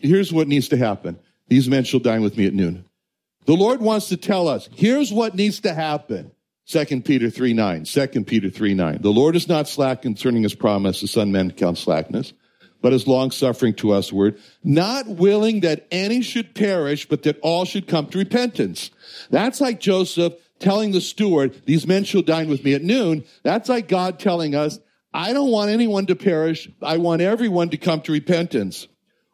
here's what needs to happen. These men shall dine with me at noon. The Lord wants to tell us, here's what needs to happen. 2 Peter 3 9. 2 Peter 3 9. The Lord is not slack concerning his promise, as some men count slackness, but is long suffering to us word, not willing that any should perish, but that all should come to repentance. That's like Joseph telling the steward, these men shall dine with me at noon. That's like God telling us, I don't want anyone to perish. I want everyone to come to repentance.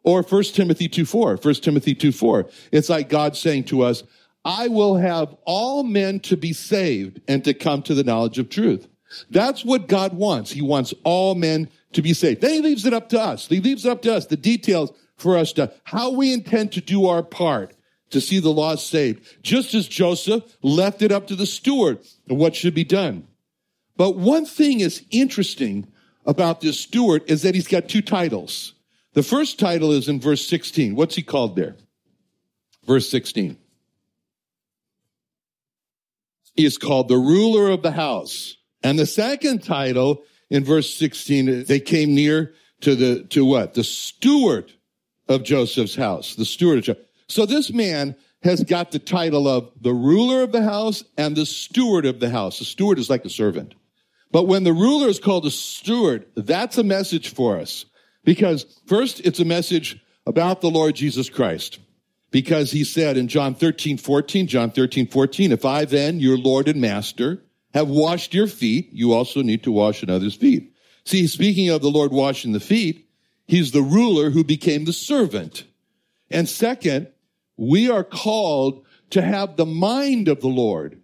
Or 1 Timothy 2 4, 1 Timothy 2 4. It's like God saying to us, I will have all men to be saved and to come to the knowledge of truth. That's what God wants. He wants all men to be saved. Then he leaves it up to us. He leaves it up to us, the details for us to, how we intend to do our part to see the lost saved. Just as Joseph left it up to the steward of what should be done. But one thing is interesting about this steward is that he's got two titles. The first title is in verse 16. What's he called there? Verse 16. He is called the ruler of the house. And the second title in verse 16, they came near to the, to what? The steward of Joseph's house. The steward of Joseph. So this man has got the title of the ruler of the house and the steward of the house. The steward is like a servant. But when the ruler is called a steward, that's a message for us. Because first, it's a message about the Lord Jesus Christ. Because he said in John 13, 14, John 13, 14, if I then, your Lord and Master, have washed your feet, you also need to wash another's feet. See, speaking of the Lord washing the feet, he's the ruler who became the servant. And second, we are called to have the mind of the Lord.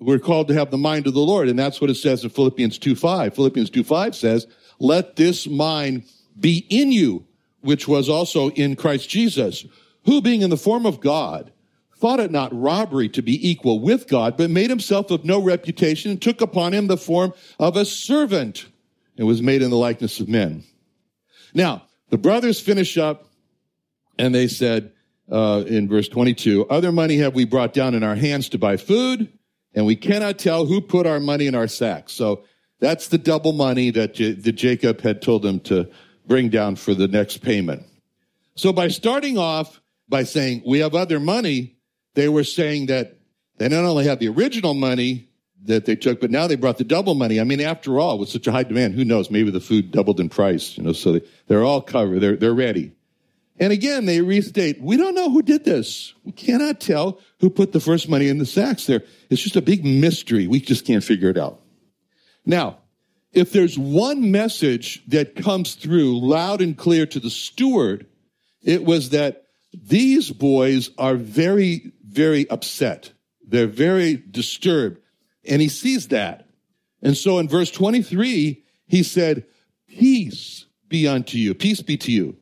We're called to have the mind of the Lord. And that's what it says in Philippians 2, 5. Philippians 2, 5 says, let this mind be in you, which was also in Christ Jesus, who being in the form of God, thought it not robbery to be equal with God, but made himself of no reputation and took upon him the form of a servant and was made in the likeness of men. Now, the brothers finish up and they said, uh, in verse 22, other money have we brought down in our hands to buy food, and we cannot tell who put our money in our sacks. So that's the double money that, J- that Jacob had told them to, bring down for the next payment. So by starting off by saying we have other money, they were saying that they not only have the original money that they took, but now they brought the double money. I mean, after all, with such a high demand, who knows? Maybe the food doubled in price, you know, so they, are all covered. They're, they're ready. And again, they restate, we don't know who did this. We cannot tell who put the first money in the sacks there. It's just a big mystery. We just can't figure it out. Now, if there's one message that comes through loud and clear to the steward, it was that these boys are very, very upset. They're very disturbed. And he sees that. And so in verse 23, he said, peace be unto you. Peace be to you.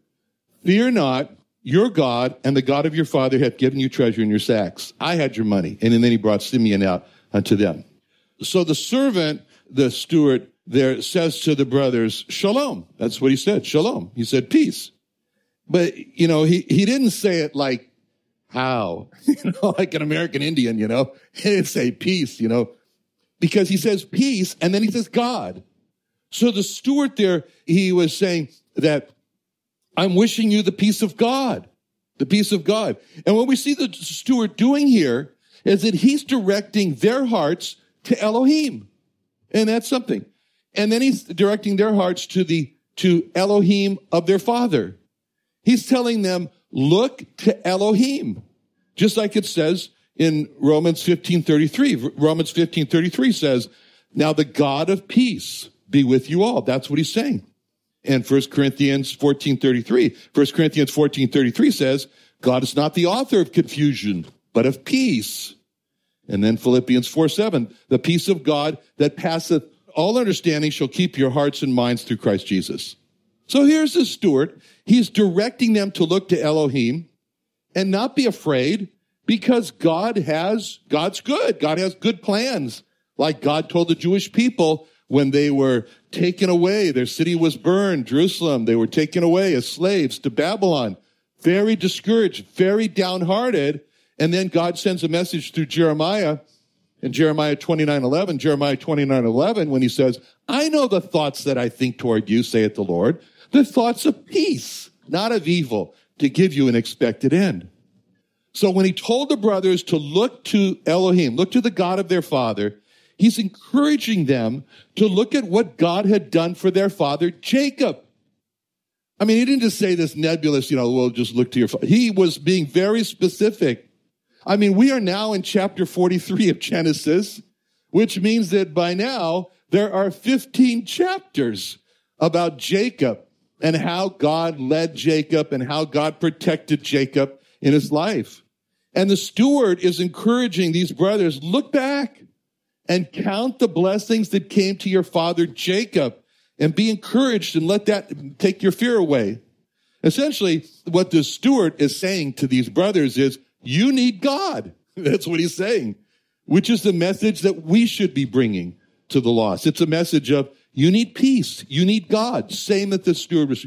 Fear not. Your God and the God of your father hath given you treasure in your sacks. I had your money. And then he brought Simeon out unto them. So the servant, the steward, there says to the brothers, Shalom. That's what he said. Shalom. He said peace. But, you know, he, he didn't say it like, how? you know, like an American Indian, you know? He didn't say peace, you know? Because he says peace and then he says God. So the steward there, he was saying that I'm wishing you the peace of God, the peace of God. And what we see the steward doing here is that he's directing their hearts to Elohim. And that's something. And then he's directing their hearts to the, to Elohim of their father. He's telling them, look to Elohim, just like it says in Romans 15:33. Romans 15:33 says, "Now the God of peace be with you all." That's what he's saying. And 1 Corinthians 14:33. 1 Corinthians 14:33 says, "God is not the author of confusion, but of peace." And then Philippians 4 7, the peace of God that passeth all understanding shall keep your hearts and minds through Christ Jesus. So here's the steward. He's directing them to look to Elohim and not be afraid because God has, God's good. God has good plans. Like God told the Jewish people when they were taken away, their city was burned, Jerusalem. They were taken away as slaves to Babylon. Very discouraged, very downhearted. And then God sends a message through Jeremiah in Jeremiah 29 11, Jeremiah 29 11, when he says, I know the thoughts that I think toward you, saith the Lord, the thoughts of peace, not of evil, to give you an expected end. So when he told the brothers to look to Elohim, look to the God of their father, he's encouraging them to look at what God had done for their father, Jacob. I mean, he didn't just say this nebulous, you know, well, just look to your father. He was being very specific. I mean, we are now in chapter 43 of Genesis, which means that by now there are 15 chapters about Jacob and how God led Jacob and how God protected Jacob in his life. And the steward is encouraging these brothers, look back and count the blessings that came to your father Jacob and be encouraged and let that take your fear away. Essentially, what the steward is saying to these brothers is, you need God. That's what he's saying, which is the message that we should be bringing to the lost. It's a message of you need peace. You need God. Same that the steward was.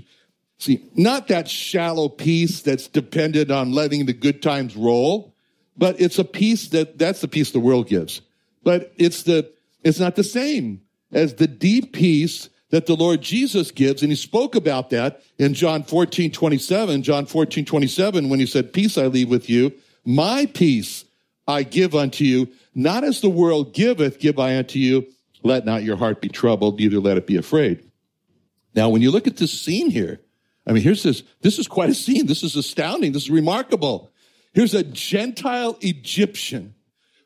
See, not that shallow peace that's dependent on letting the good times roll, but it's a peace that, that's the peace the world gives. But it's the, it's not the same as the deep peace that the Lord Jesus gives. And he spoke about that in John 14, 27, John 14, 27, when he said, peace I leave with you my peace I give unto you, not as the world giveth, give I unto you. Let not your heart be troubled, neither let it be afraid. Now, when you look at this scene here, I mean, here's this, this is quite a scene. This is astounding. This is remarkable. Here's a Gentile Egyptian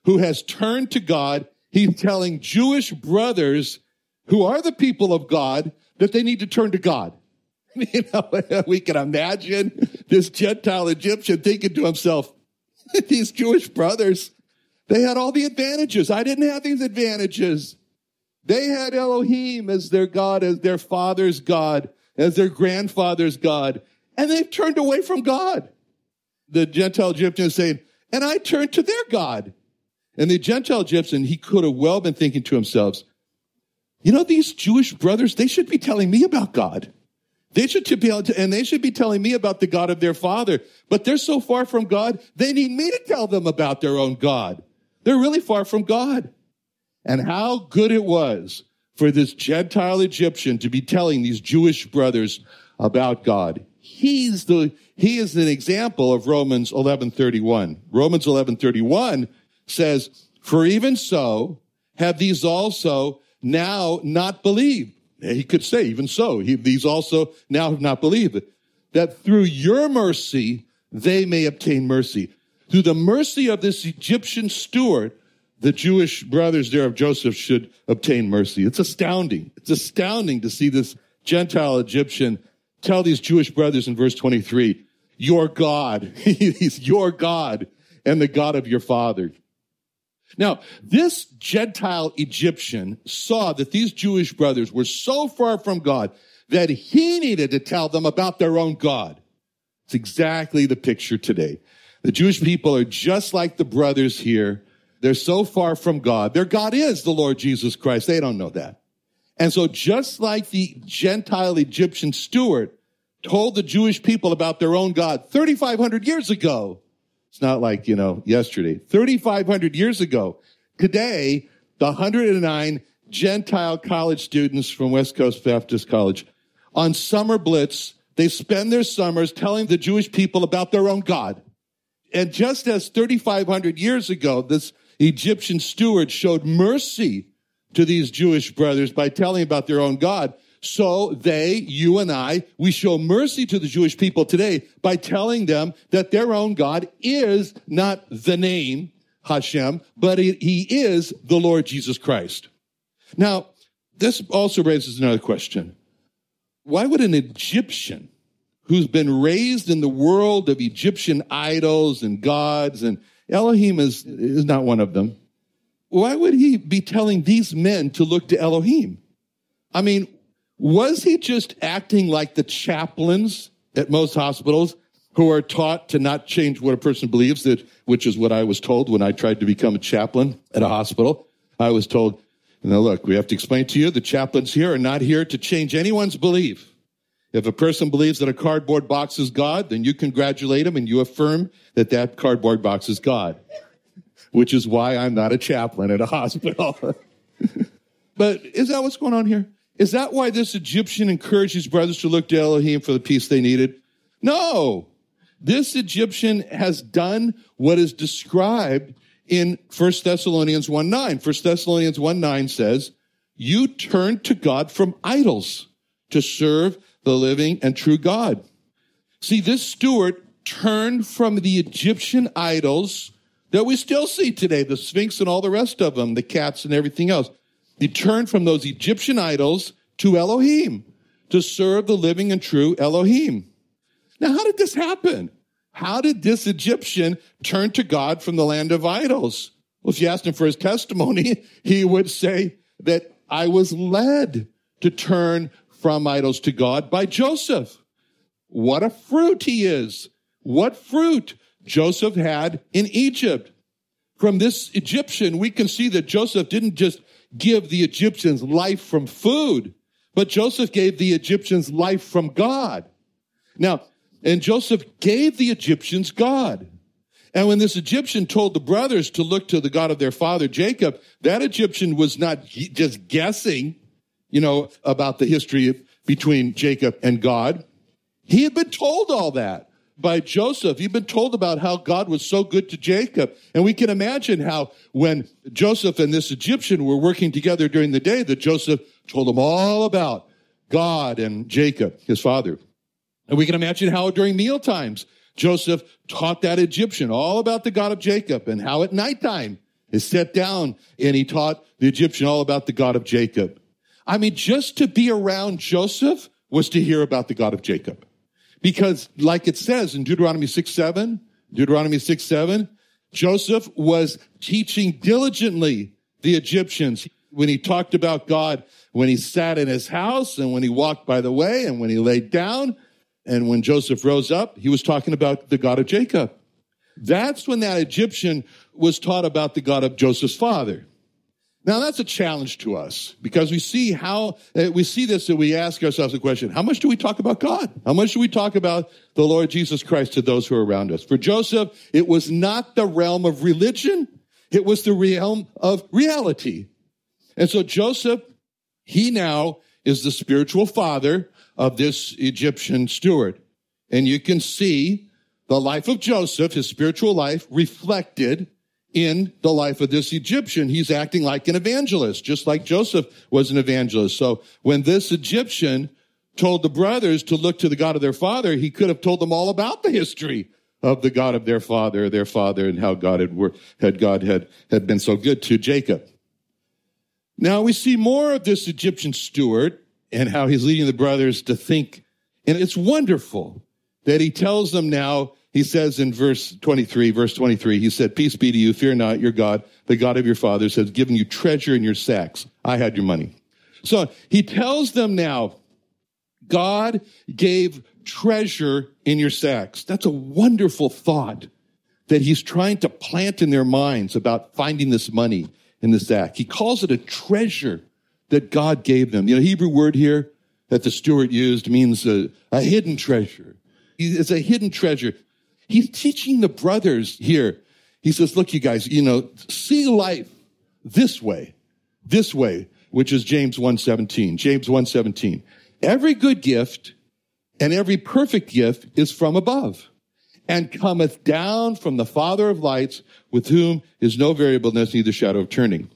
who has turned to God. He's telling Jewish brothers who are the people of God that they need to turn to God. You know, we can imagine this Gentile Egyptian thinking to himself, these Jewish brothers, they had all the advantages. I didn't have these advantages. They had Elohim as their God, as their father's God, as their grandfather's God, and they've turned away from God. The Gentile Egyptian is saying, and I turned to their God. And the Gentile Egyptian, he could have well been thinking to himself, you know, these Jewish brothers, they should be telling me about God. They should be able to, and they should be telling me about the God of their father. But they're so far from God, they need me to tell them about their own God. They're really far from God. And how good it was for this Gentile Egyptian to be telling these Jewish brothers about God. He's the, he is an example of Romans 1131. Romans 1131 says, for even so have these also now not believed. He could say, even so, he, these also now have not believed. That through your mercy, they may obtain mercy. Through the mercy of this Egyptian steward, the Jewish brothers there of Joseph should obtain mercy. It's astounding. It's astounding to see this Gentile Egyptian tell these Jewish brothers in verse 23, your God, he's your God and the God of your father. Now, this Gentile Egyptian saw that these Jewish brothers were so far from God that he needed to tell them about their own God. It's exactly the picture today. The Jewish people are just like the brothers here. They're so far from God. Their God is the Lord Jesus Christ. They don't know that. And so just like the Gentile Egyptian steward told the Jewish people about their own God 3,500 years ago, it's not like, you know, yesterday. 3,500 years ago. Today, the 109 Gentile college students from West Coast Baptist College on summer blitz, they spend their summers telling the Jewish people about their own God. And just as 3,500 years ago, this Egyptian steward showed mercy to these Jewish brothers by telling about their own God, So they, you and I, we show mercy to the Jewish people today by telling them that their own God is not the name Hashem, but he is the Lord Jesus Christ. Now, this also raises another question. Why would an Egyptian who's been raised in the world of Egyptian idols and gods, and Elohim is, is not one of them, why would he be telling these men to look to Elohim? I mean, was he just acting like the chaplains at most hospitals who are taught to not change what a person believes, that, which is what I was told when I tried to become a chaplain at a hospital. I was told, now look, we have to explain to you the chaplains here are not here to change anyone's belief. If a person believes that a cardboard box is God, then you congratulate him and you affirm that that cardboard box is God, which is why I'm not a chaplain at a hospital. but is that what's going on here? Is that why this Egyptian encouraged his brothers to look to Elohim for the peace they needed? No. This Egyptian has done what is described in 1 Thessalonians 1 9. 1 Thessalonians 1 9 says, You turn to God from idols to serve the living and true God. See, this steward turned from the Egyptian idols that we still see today, the Sphinx and all the rest of them, the cats and everything else. He turned from those Egyptian idols to Elohim to serve the living and true Elohim. Now, how did this happen? How did this Egyptian turn to God from the land of idols? Well, if you asked him for his testimony, he would say that I was led to turn from idols to God by Joseph. What a fruit he is. What fruit Joseph had in Egypt. From this Egyptian, we can see that Joseph didn't just give the Egyptians life from food, but Joseph gave the Egyptians life from God. Now, and Joseph gave the Egyptians God. And when this Egyptian told the brothers to look to the God of their father Jacob, that Egyptian was not just guessing, you know, about the history between Jacob and God. He had been told all that by Joseph. You've been told about how God was so good to Jacob. And we can imagine how when Joseph and this Egyptian were working together during the day, that Joseph told them all about God and Jacob, his father. And we can imagine how during meal times, Joseph taught that Egyptian all about the God of Jacob and how at nighttime he sat down and he taught the Egyptian all about the God of Jacob. I mean, just to be around Joseph was to hear about the God of Jacob. Because like it says in Deuteronomy 6, 7, Deuteronomy 6, 7, Joseph was teaching diligently the Egyptians when he talked about God, when he sat in his house and when he walked by the way and when he laid down and when Joseph rose up, he was talking about the God of Jacob. That's when that Egyptian was taught about the God of Joseph's father. Now that's a challenge to us because we see how, uh, we see this and we ask ourselves the question, how much do we talk about God? How much do we talk about the Lord Jesus Christ to those who are around us? For Joseph, it was not the realm of religion. It was the realm of reality. And so Joseph, he now is the spiritual father of this Egyptian steward. And you can see the life of Joseph, his spiritual life reflected in the life of this Egyptian. He's acting like an evangelist, just like Joseph was an evangelist. So when this Egyptian told the brothers to look to the God of their father, he could have told them all about the history of the God of their father, their father, and how God had, had God had, had been so good to Jacob. Now we see more of this Egyptian steward and how he's leading the brothers to think. And it's wonderful that he tells them now, he says in verse 23, verse 23, he said, Peace be to you, fear not, your God, the God of your fathers has given you treasure in your sacks. I had your money. So he tells them now, God gave treasure in your sacks. That's a wonderful thought that he's trying to plant in their minds about finding this money in the sack. He calls it a treasure that God gave them. You know, Hebrew word here that the steward used means a, a hidden treasure. It's a hidden treasure. He's teaching the brothers here. He says, look, you guys, you know, see life this way, this way, which is James 1.17. James 1.17. Every good gift and every perfect gift is from above and cometh down from the Father of lights with whom is no variableness, neither shadow of turning.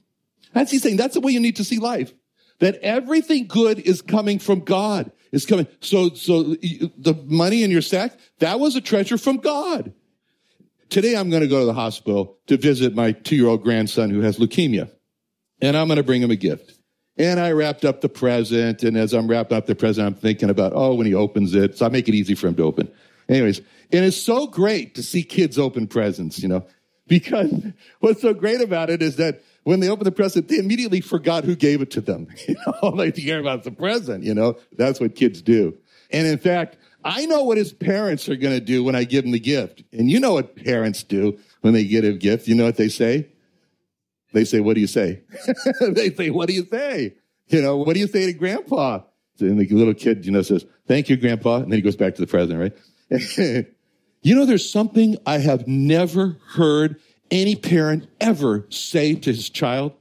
That's he's saying. That's the way you need to see life. that everything good is coming from God. Is coming. So, so the money in your sack, that was a treasure from God. Today I'm going to go to the hospital to visit my two year old grandson who has leukemia. And I'm going to bring him a gift. And I wrapped up the present. And as I'm wrapping up the present, I'm thinking about, oh, when he opens it. So I make it easy for him to open. Anyways, and it's so great to see kids open presents, you know, because what's so great about it is that when they open the present, they immediately forgot who gave it to them. All they care about is the present, you know, that's what kids do. And in fact, I know what his parents are going to do when I give him the gift. And you know what parents do when they get a gift. You know what they say? They say, what do you say? they say, what do you say? You know, what do you say to grandpa? And the little kid, you know, says, thank you, grandpa. And then he goes back to the president, right? you know, there's something I have never heard any parent ever say to his child.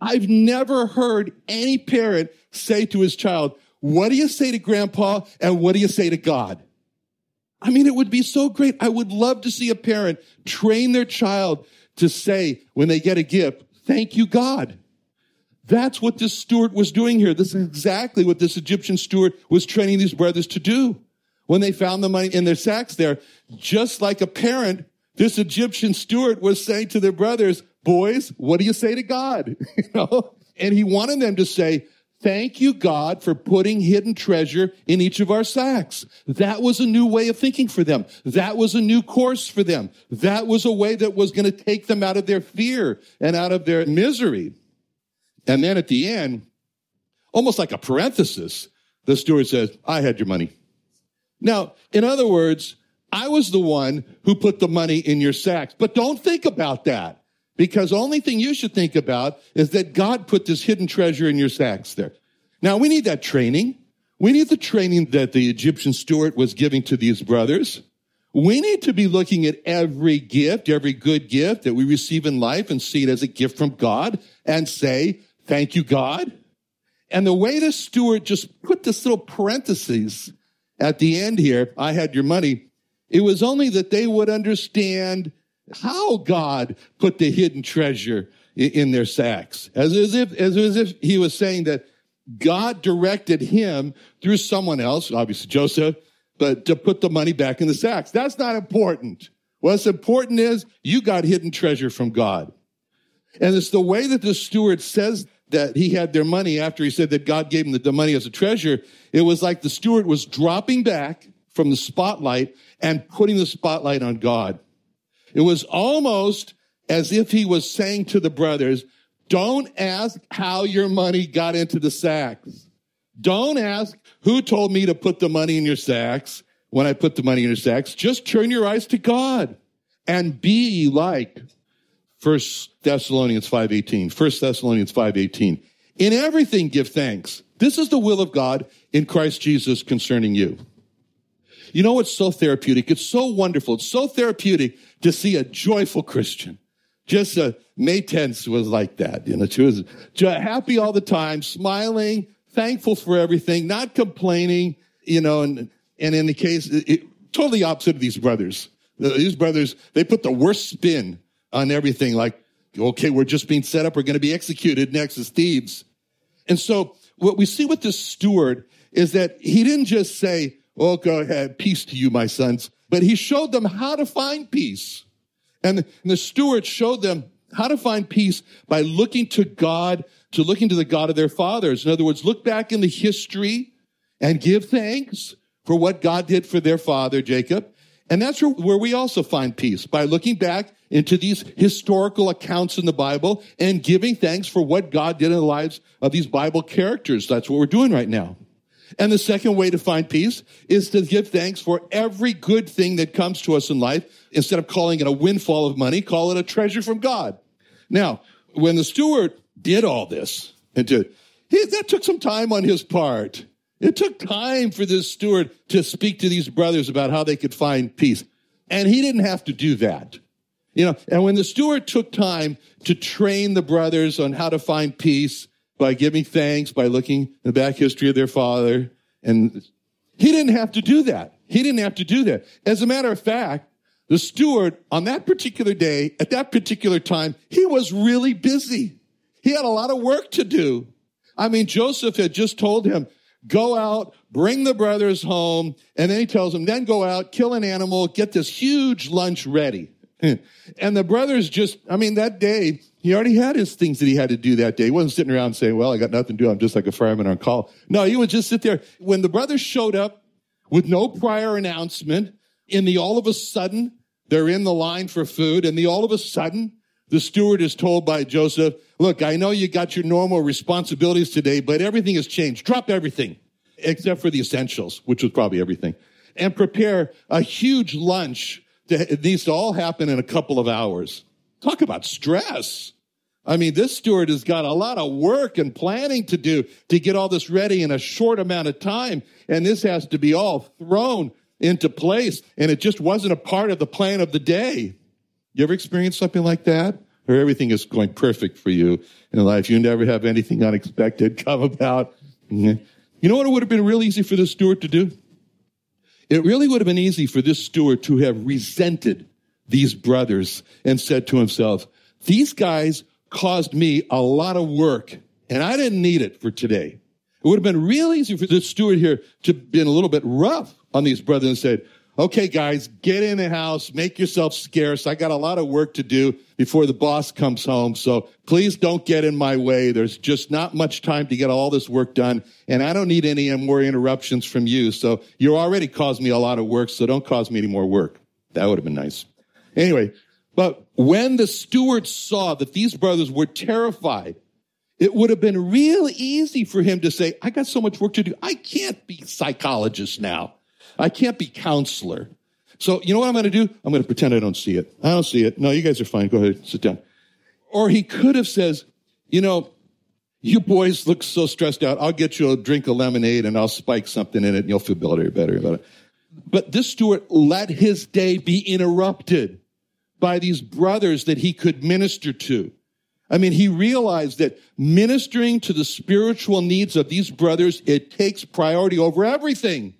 I've never heard any parent say to his child, what do you say to grandpa and what do you say to God? I mean, it would be so great. I would love to see a parent train their child to say when they get a gift, thank you, God. That's what this steward was doing here. This is exactly what this Egyptian steward was training these brothers to do. When they found the money in their sacks there, just like a parent, this Egyptian steward was saying to their brothers, boys, what do you say to God? you know? And he wanted them to say, Thank you, God, for putting hidden treasure in each of our sacks. That was a new way of thinking for them. That was a new course for them. That was a way that was going to take them out of their fear and out of their misery. And then at the end, almost like a parenthesis, the steward says, I had your money. Now, in other words, I was the one who put the money in your sacks, but don't think about that. Because only thing you should think about is that God put this hidden treasure in your sacks there. Now we need that training. We need the training that the Egyptian steward was giving to these brothers. We need to be looking at every gift, every good gift that we receive in life and see it as a gift from God and say, thank you, God. And the way the steward just put this little parenthesis at the end here, I had your money. It was only that they would understand how God put the hidden treasure in their sacks. As, if, as if he was saying that God directed him through someone else, obviously Joseph, but to put the money back in the sacks. That's not important. What's important is you got hidden treasure from God. And it's the way that the steward says that he had their money after he said that God gave him the money as a treasure. It was like the steward was dropping back from the spotlight and putting the spotlight on God. It was almost as if he was saying to the brothers, don't ask how your money got into the sacks. Don't ask who told me to put the money in your sacks when I put the money in your sacks. Just turn your eyes to God and be like First Thessalonians 5.18. First Thessalonians 5.18. In everything give thanks. This is the will of God in Christ Jesus concerning you. You know what's so therapeutic? It's so wonderful. It's so therapeutic to see a joyful Christian. Just a, May 10th was like that. You know, she was happy all the time, smiling, thankful for everything, not complaining, you know, and, and in the case, it, totally opposite of these brothers. These brothers, they put the worst spin on everything like, okay, we're just being set up. We're going to be executed next as thieves. And so what we see with this steward is that he didn't just say, oh, go ahead, peace to you, my sons. But he showed them how to find peace. And the steward showed them how to find peace by looking to God, to looking to the God of their fathers. In other words, look back in the history and give thanks for what God did for their father, Jacob. And that's where we also find peace by looking back into these historical accounts in the Bible and giving thanks for what God did in the lives of these Bible characters. That's what we're doing right now. And the second way to find peace is to give thanks for every good thing that comes to us in life. Instead of calling it a windfall of money, call it a treasure from God. Now, when the steward did all this, and to, he, that took some time on his part. It took time for this steward to speak to these brothers about how they could find peace. And he didn't have to do that. You know, and when the steward took time to train the brothers on how to find peace, by giving thanks, by looking in the back history of their father. And he didn't have to do that. He didn't have to do that. As a matter of fact, the steward on that particular day, at that particular time, he was really busy. He had a lot of work to do. I mean, Joseph had just told him, go out, bring the brothers home. And then he tells them, then go out, kill an animal, get this huge lunch ready. and the brothers just, I mean, that day, he already had his things that he had to do that day. He wasn't sitting around saying, well, I got nothing to do. I'm just like a fireman on call. No, he would just sit there. When the brothers showed up with no prior announcement, in the all of a sudden, they're in the line for food, and the all of a sudden, the steward is told by Joseph, look, I know you got your normal responsibilities today, but everything has changed. Drop everything except for the essentials, which was probably everything and prepare a huge lunch. It needs to all happen in a couple of hours. Talk about stress. I mean, this steward has got a lot of work and planning to do to get all this ready in a short amount of time. And this has to be all thrown into place. And it just wasn't a part of the plan of the day. You ever experienced something like that? Where everything is going perfect for you in life. You never have anything unexpected come about. Mm-hmm. You know what it would have been real easy for this steward to do? It really would have been easy for this steward to have resented these brothers and said to himself, these guys caused me a lot of work and I didn't need it for today. It would have been real easy for this steward here to have been a little bit rough on these brothers and said, okay, guys, get in the house, make yourself scarce. I got a lot of work to do before the boss comes home. So please don't get in my way. There's just not much time to get all this work done. And I don't need any more interruptions from you. So you're already caused me a lot of work. So don't cause me any more work. That would have been nice. Anyway, but when the steward saw that these brothers were terrified, it would have been real easy for him to say, I got so much work to do. I can't be psychologist now. I can't be counselor. So you know what I'm going to do? I'm going to pretend I don't see it. I don't see it. No, you guys are fine. Go ahead, sit down. Or he could have says, you know, you boys look so stressed out. I'll get you a drink of lemonade and I'll spike something in it and you'll feel better, better about it. But this steward let his day be interrupted by these brothers that he could minister to. I mean, he realized that ministering to the spiritual needs of these brothers, it takes priority over everything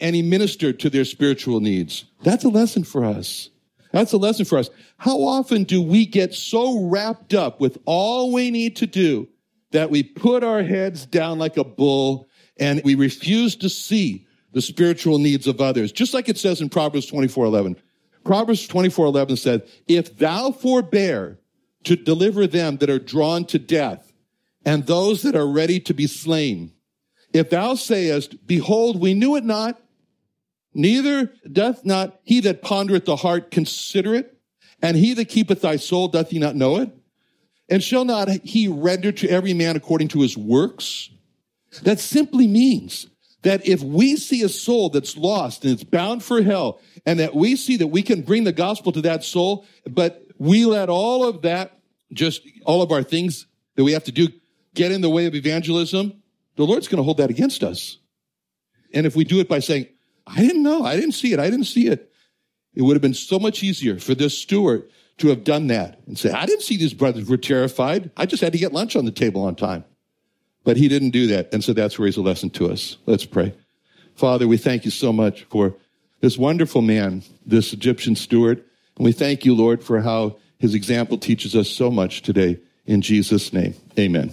and he ministered to their spiritual needs. That's a lesson for us. That's a lesson for us. How often do we get so wrapped up with all we need to do that we put our heads down like a bull and we refuse to see the spiritual needs of others? Just like it says in Proverbs 24, 11. Proverbs 24, 11 said, if thou forbear to deliver them that are drawn to death and those that are ready to be slain, if thou sayest, behold, we knew it not, Neither doth not he that pondereth the heart consider it, and he that keepeth thy soul doth he not know it? And shall not he render to every man according to his works? That simply means that if we see a soul that's lost and it's bound for hell, and that we see that we can bring the gospel to that soul, but we let all of that, just all of our things that we have to do, get in the way of evangelism, the Lord's going to hold that against us. And if we do it by saying, I didn't know. I didn't see it. I didn't see it. It would have been so much easier for this steward to have done that and say, I didn't see these brothers were terrified. I just had to get lunch on the table on time. But he didn't do that. And so that's where he's a lesson to us. Let's pray. Father, we thank you so much for this wonderful man, this Egyptian steward. And we thank you, Lord, for how his example teaches us so much today. In Jesus' name, amen.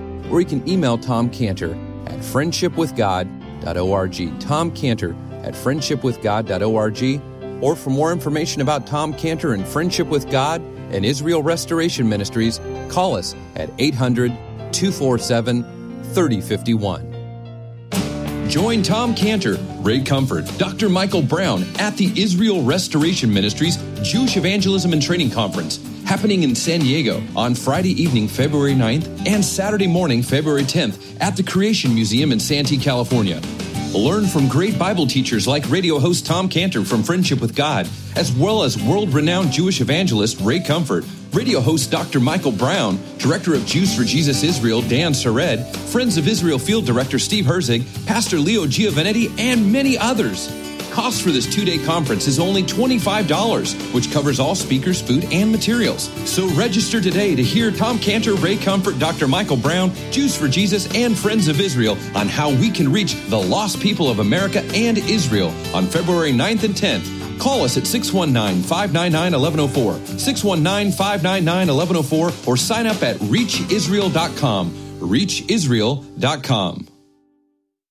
or you can email Tom Cantor at friendshipwithgod.org. Tom Cantor at friendshipwithgod.org. Or for more information about Tom Cantor and Friendship with God, and Israel Restoration Ministries, call us at 800 247 3051. Join Tom Cantor, Ray Comfort, Dr. Michael Brown at the Israel Restoration Ministries Jewish Evangelism and Training Conference happening in San Diego on Friday evening, February 9th and Saturday morning, February 10th at the Creation Museum in Santee, California. Learn from great Bible teachers like radio host Tom Cantor from Friendship with God, as well as world renowned Jewish evangelist Ray Comfort, radio host Dr. Michael Brown, director of Jews for Jesus Israel Dan Sered, Friends of Israel field director Steve Herzig, Pastor Leo Giovinetti, and many others. Cost for this two day conference is only $25, which covers all speakers, food, and materials. So register today to hear Tom Cantor, Ray Comfort, Dr. Michael Brown, Jews for Jesus, and Friends of Israel on how we can reach the lost people of America and Israel on February 9th and 10th. Call us at 619 599 1104, 619 599 1104, or sign up at reachisrael.com. Reachisrael.com.